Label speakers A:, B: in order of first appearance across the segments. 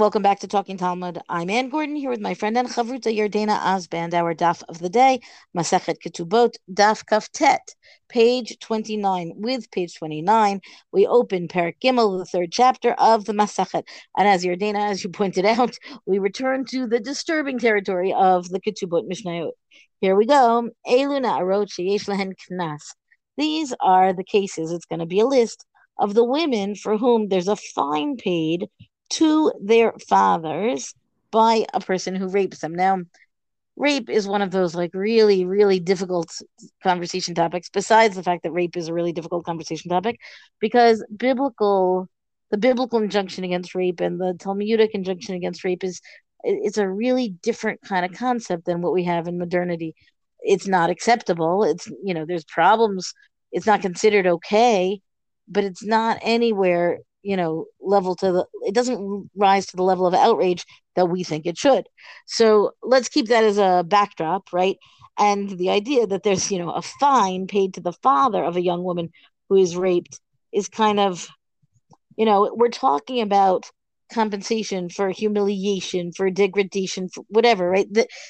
A: Welcome back to Talking Talmud. I'm Ann Gordon here with my friend and Chavruta Yardena Osband, our daf of the day, Masechet Ketubot, daf Kaftet, page 29. With page 29, we open Perak Gimel, the third chapter of the Masechet. And as Yardena, as you pointed out, we return to the disturbing territory of the Ketubot Mishnayot. Here we go. Eluna Arot Sheyesh Lehen Knas. These are the cases. It's going to be a list of the women for whom there's a fine paid to their fathers by a person who rapes them. Now, rape is one of those like really, really difficult conversation topics, besides the fact that rape is a really difficult conversation topic, because biblical the biblical injunction against rape and the Talmudic injunction against rape is it's a really different kind of concept than what we have in modernity. It's not acceptable. It's you know, there's problems. It's not considered okay, but it's not anywhere you know level to the it doesn't rise to the level of outrage that we think it should. So let's keep that as a backdrop right? And the idea that there's you know a fine paid to the father of a young woman who is raped is kind of you know we're talking about compensation for humiliation for degradation for whatever right?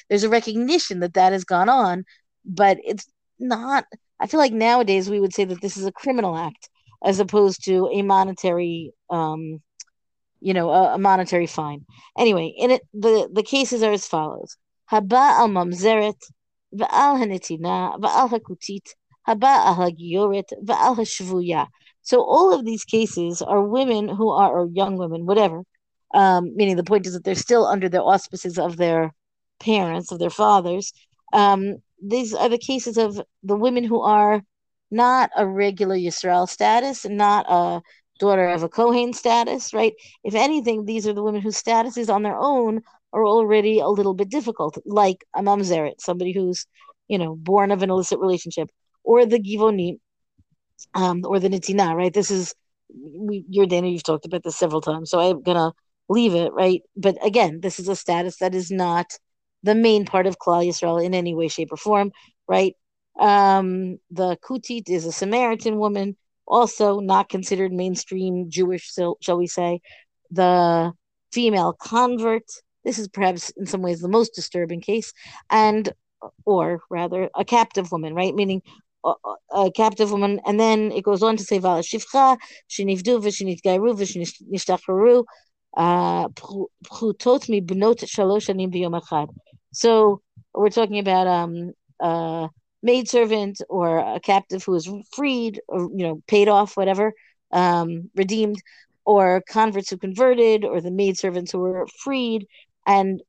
A: There's a recognition that that has gone on but it's not i feel like nowadays we would say that this is a criminal act as opposed to a monetary um you know a, a monetary fine. Anyway in it the the cases are as follows. Haba al mamzeret va'al hanitina va'al hakutit haba al hagioret va'al hashvuya. So all of these cases are women who are or young women whatever um, meaning the point is that they're still under the auspices of their parents of their fathers. Um, these are the cases of the women who are not a regular Yisrael status, not a daughter of a Kohen status, right? If anything, these are the women whose statuses on their own are already a little bit difficult, like a mamzeret, somebody who's, you know, born of an illicit relationship, or the givoni, um, or the nitina, right? This is, we, Dana, you've talked about this several times, so I'm gonna leave it, right? But again, this is a status that is not the main part of Klal Yisrael in any way, shape, or form, right? Um, the Kutit is a Samaritan woman, also not considered mainstream Jewish, shall we say. The female convert, this is perhaps in some ways the most disturbing case, and or rather a captive woman, right? Meaning a, a captive woman, and then it goes on to say Vala Shivcha, Shinivdu, Vishinitgairu, Vishinishtacharu, uh, Prutot So we're talking about um uh maidservant or a captive who is freed or you know paid off whatever um, redeemed or converts who converted or the maidservants who were freed and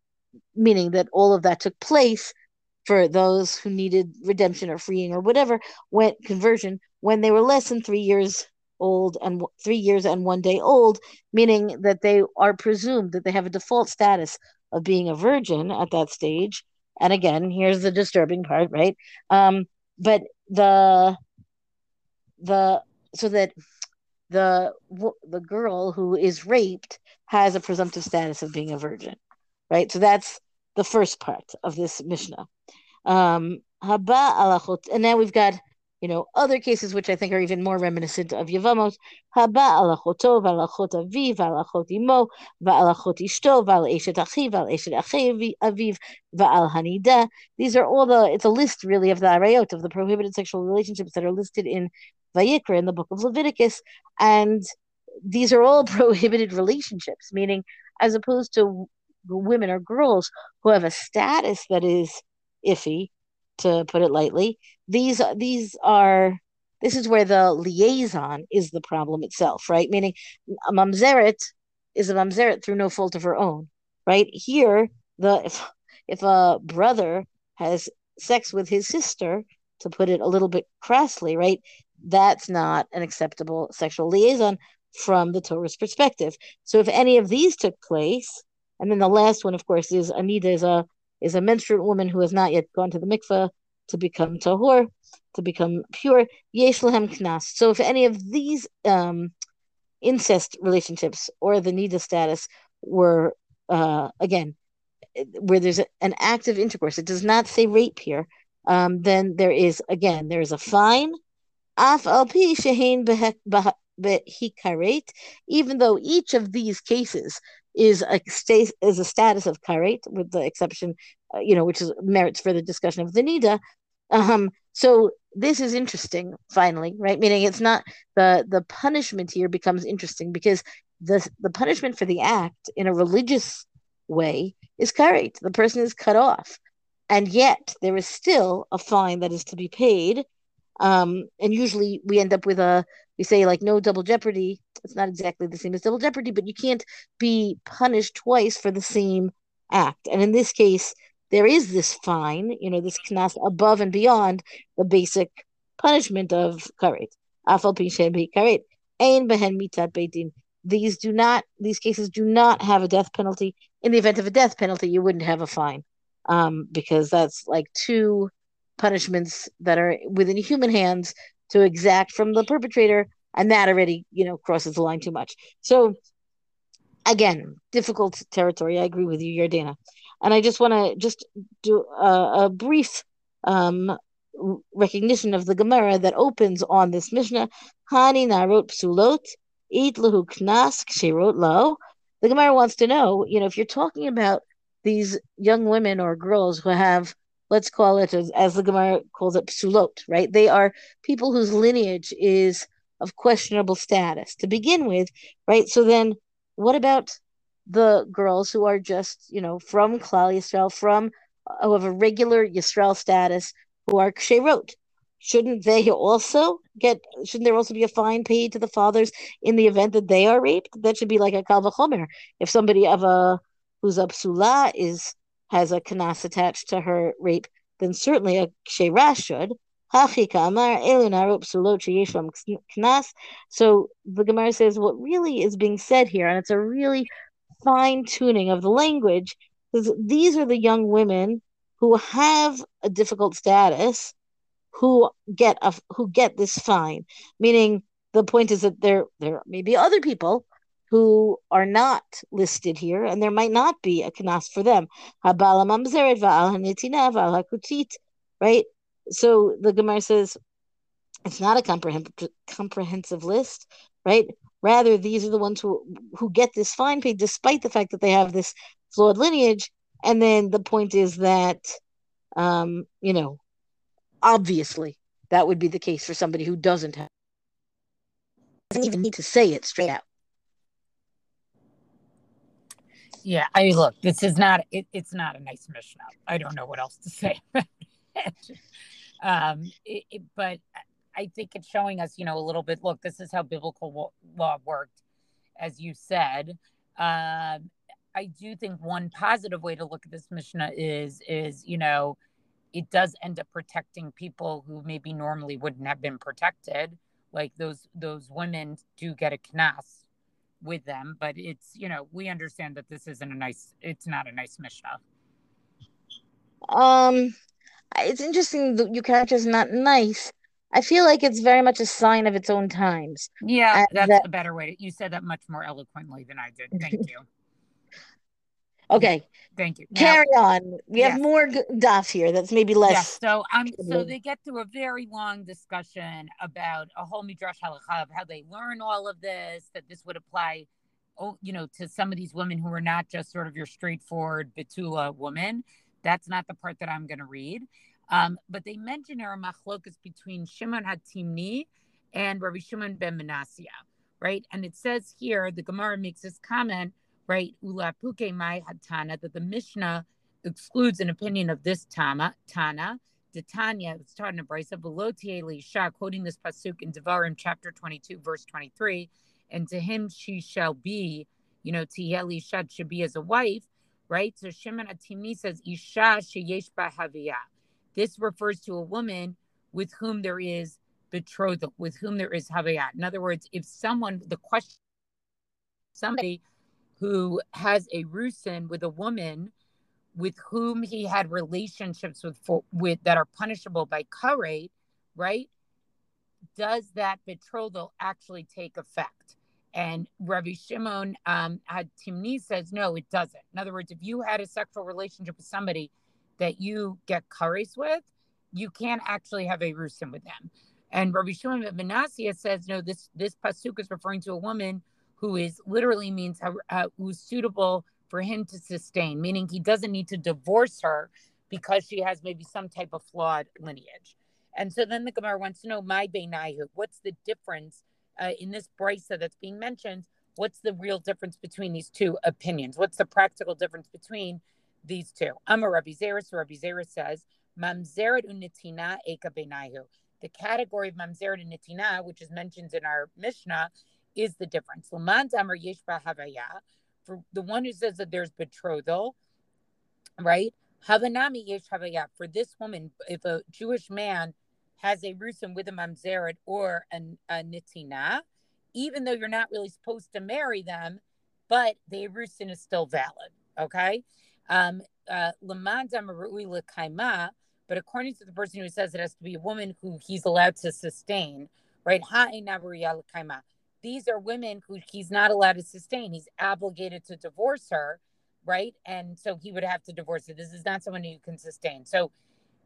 A: meaning that all of that took place for those who needed redemption or freeing or whatever went conversion when they were less than three years old and three years and one day old meaning that they are presumed that they have a default status of being a virgin at that stage and again, here's the disturbing part, right? Um, but the the so that the the girl who is raped has a presumptive status of being a virgin, right? So that's the first part of this Mishnah. Um, and now we've got you know, other cases which I think are even more reminiscent of Yevamos, haba alachoto v'alachot aviv v'alachot imo v'alachot ishto v'al eshet achiv v'al eshet aviv v'al hanida. These are all the, it's a list really of the arayot, of the prohibited sexual relationships that are listed in Vayikra, in the book of Leviticus. And these are all prohibited relationships, meaning as opposed to women or girls who have a status that is iffy, to put it lightly. These these are this is where the liaison is the problem itself, right? Meaning a mamzeret is a mamzeret through no fault of her own, right? Here, the if if a brother has sex with his sister, to put it a little bit crassly, right? That's not an acceptable sexual liaison from the Torah's perspective. So if any of these took place, and then the last one, of course, is hanida is a uh, is a menstruant woman who has not yet gone to the mikveh to become tahor, to become pure. Yesh lahem knas. So if any of these um, incest relationships or the nida status were uh, again where there's a, an active intercourse, it does not say rape here. Um, then there is again there is a fine. Af al pi behikaret, even though each of these cases is a state is a status of karet, with the exception, uh, you know, which is merits for the discussion of the nida. Um, so this is interesting, finally, right? Meaning it's not the the punishment here becomes interesting because the the punishment for the act in a religious way is karet. The person is cut off, and yet there is still a fine that is to be paid. Um, and usually we end up with a we say like no double jeopardy. It's not exactly the same as double jeopardy, but you can't be punished twice for the same act. And in this case, there is this fine, you know, this knas above and beyond the basic punishment of karet. Afal karet. Ein behen. These do not; these cases do not have a death penalty. In the event of a death penalty, you wouldn't have a fine, um, because that's like two punishments that are within human hands to exact from the perpetrator, and that already, you know, crosses the line too much. So, again, difficult territory. I agree with you, Yardena, and I just want to just do a, a brief um, recognition of the Gemara that opens on this Mishnah. Hani narot psulot eat lahu knas kshirot lo. The Gemara wants to know, you know, if you're talking about these young women or girls who have let's call it as, as the Gemara calls it psulot, right? They are people whose lineage is of questionable status to begin with, right? So then what about the girls who are just, you know, from Klal Yisrael, from uh, who have a regular Yisrael status, who are ksherot? Shouldn't they also get? Shouldn't there also be a fine paid to the fathers in the event that they are raped? That should be like a kal v'chomer. If somebody of a who's a psula is has a kanas attached to her rape, then certainly a kshera should. So the Gemara says what really is being said here, and it's a really fine tuning of the language, is these are the young women who have a difficult status, who get a who get this fine. Meaning the point is that there there may be other people who are not listed here, and there might not be a kanas for them. Right? So the Gemara says it's not a comprehensive list, right? Rather, these are the ones who who get this fine paid despite the fact that they have this flawed lineage. And then the point is that, um, you know, obviously that would be the case for somebody who doesn't have doesn't even need to say it straight out.
B: Yeah, I mean, look, this is not it, it's not a nice Mishnah. I don't know what else to say. um, it, it, but I think it's showing us, you know, a little bit. Look, this is how biblical law worked, as you said. Um, I do think one positive way to look at this Mishnah is is you know, it does end up protecting people who maybe normally wouldn't have been protected. Like those those women do get a knas with them, but it's you know we understand that this isn't a nice. It's not a nice mishnah.
A: Um, it's interesting that you catch is not nice. I feel like it's very much a sign of its own times.
B: Yeah, and that's that, a better way. To, you said that much more eloquently than I did. Thank you.
A: Okay.
B: Thank you.
A: Carry now, on. We yes. have more stuff here that's maybe less. Yes.
B: So um, so they get through a very long discussion about a whole midrash halacha of how they learn all of this, that this would apply, oh, you know, to some of these women who are not just sort of your straightforward betula woman. That's not the part that I'm going to read. Um, but they mention a machlokas between Shimon Hatimni and Rabbi Shimon ben Manasseh, right? And it says here, the Gemara makes this comment right? Ulapuke mai hatana, that the Mishnah excludes an opinion of this Tama, Tana, Tanya, it's taught in a brisa, Velotie Shah, quoting this pasuk in Devarim chapter 22, verse 23, and to him she shall be, you know, Tieli Shad should be as a wife, right? So Shimon Hatimni says, Isha sheyesh haviyah. This refers to a woman with whom there is betrothal, with whom there is haviyah. In other words, if someone, the question, somebody who has a roosin with a woman with whom he had relationships with for, with that are punishable by karet, right? Does that betrothal actually take effect? And Rabbi Shimon um, had Timni says no, it doesn't. In other words, if you had a sexual relationship with somebody that you get kares with, you can't actually have a roosin with them. And Rabbi Shimon ben Manasseh says no. This this pasuk is referring to a woman who is literally means uh, who's suitable for him to sustain, meaning he doesn't need to divorce her because she has maybe some type of flawed lineage. And so then the Gemara wants to know, my Beinayu, what's the difference uh, in this brisa that's being mentioned? What's the real difference between these two opinions? What's the practical difference between these two? I'm a Rabbi Zeris. Rabbi Zeris says, Mamzeret unitina eka Beinayu. The category of Mamzeret and Nitina, which is mentioned in our Mishnah, is the difference. Laman Damar Yeshba Havaya, for the one who says that there's betrothal, right? Havanami Yesh Havaya. For this woman, if a Jewish man has a rusin with a mamzeret or a, a nitina, even though you're not really supposed to marry them, but the rusin is still valid. Okay. Um, uh, but according to the person who says it has to be a woman who he's allowed to sustain, right? These are women who he's not allowed to sustain. He's obligated to divorce her, right? And so he would have to divorce her. This is not someone who can sustain. So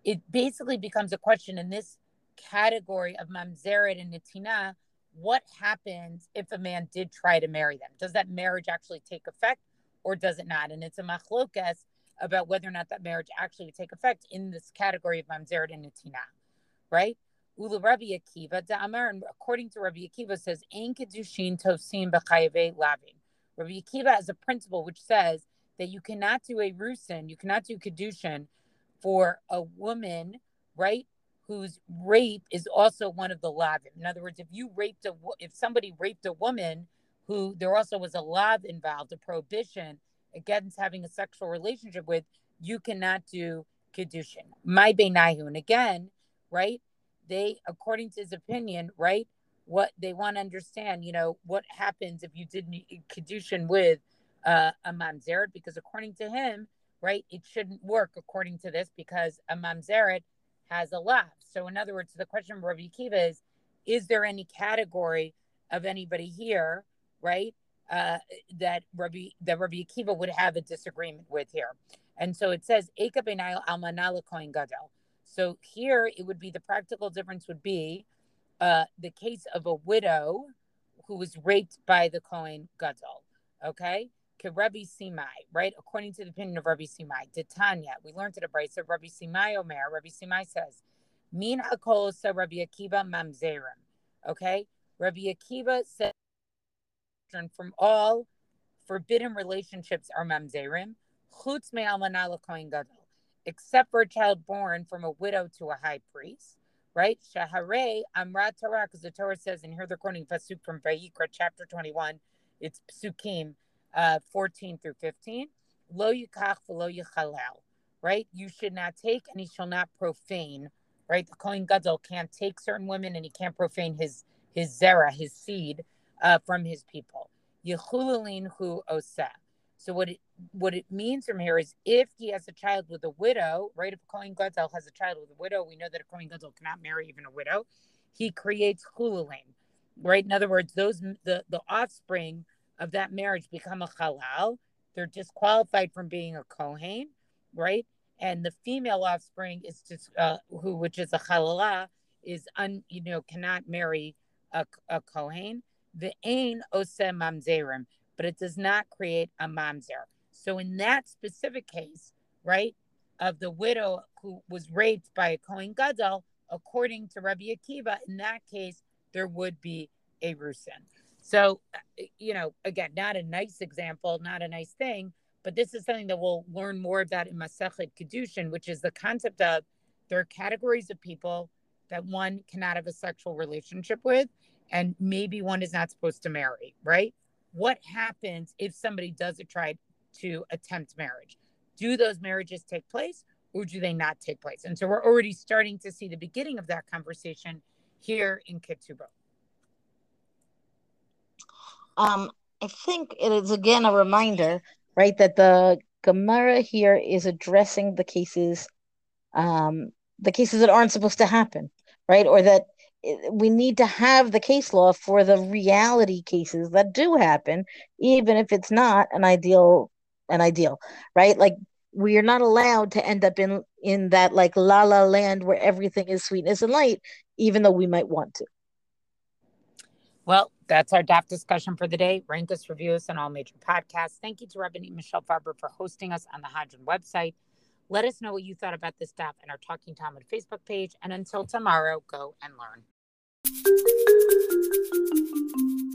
B: it basically becomes a question in this category of mamzeret and nitina, what happens if a man did try to marry them? Does that marriage actually take effect or does it not? And it's a machlokas about whether or not that marriage actually would take effect in this category of mamzeret and nitina, right? Rabbi Akiva, Amar, and according to Rabbi Akiva, says, Ein kedushin tosim b'chayave lavin. Rabbi Akiva has a principle which says that you cannot do a rusin, you cannot do kedushin for a woman, right, whose rape is also one of the lavin. In other words, if you raped a, if somebody raped a woman who there also was a lav involved, a prohibition against having a sexual relationship with, you cannot do kedushin. My beinahu, and again, right? They, according to his opinion, right? What they want to understand, you know, what happens if you did kedushin with uh, a mamzeret? Because according to him, right, it shouldn't work according to this because a mamzeret has a lav. So, in other words, the question of Rabbi Akiva is: Is there any category of anybody here, right, uh, that Rabbi that Rabbi Akiva would have a disagreement with here? And so it says Eka benayil almanala kohen gadol. So here it would be the practical difference would be uh, the case of a widow who was raped by the Kohen Gadol. Okay, Rabbi Simai, right? According to the opinion of Rabbi Simai, Titania, we learned it a Bryce of Rabbi Simai Omer. Rabbi Simai says, Min hakosa Rabbi Akiva mamzerim. Okay, Rabbi Akiva said from all forbidden relationships are mamzerim. Chutz me almanala kohen gadol, except for a child born from a widow to a high priest. Right? Shahare amrat Torah, because the Torah says, and here they're quoting pasuk from Vayikra, chapter twenty-one. It's psukim uh, 14 through 15. Lo yikach v'lo yichalel, right? You should not take and he shall not profane, right? The Kohen Gadol can't take certain women and he can't profane his his zera, his seed, uh, from his people. Yechulalin hu oseh. So what it what it means from here is if he has a child with a widow, right? If a Kohen Gadol has a child with a widow, we know that a Kohen Gadol cannot marry even a widow. He creates chulalim, right? In other words, those the the offspring of that marriage become a halal, they're disqualified from being a kohen, right? And the female offspring is just uh, who, which is a halala, is un, you know, cannot marry a, a kohen. The ain osem mamzerim, but it does not create a mamzer. So in that specific case, right, of the widow who was raped by a kohen gadol, according to Rabbi Akiva, in that case there would be a rusin. So, uh, you know, again, not a nice example, not a nice thing, but this is something that we'll learn more about in Masechet Kedushin, which is the concept of there are categories of people that one cannot have a sexual relationship with, and maybe one is not supposed to marry, right? What happens if somebody does try to attempt marriage? Do those marriages take place or do they not take place? And so we're already starting to see the beginning of that conversation here in Ketubot.
A: Um, I think it is again a reminder, right, that the Gemara here is addressing the cases, um, the cases that aren't supposed to happen, right, or that we need to have the case law for the reality cases that do happen, even if it's not an ideal, an ideal, right? Like we are not allowed to end up in in that like la la land where everything is sweetness and light, even though we might want to.
B: Well, That's our DAF discussion for the day. Rank us, review us on all major podcasts. Thank you to Rabbanit Michelle Farber for hosting us on the Hadran website. Let us know what you thought about this DAF and our Talking Talmud Facebook page. And until tomorrow, go and learn. うん。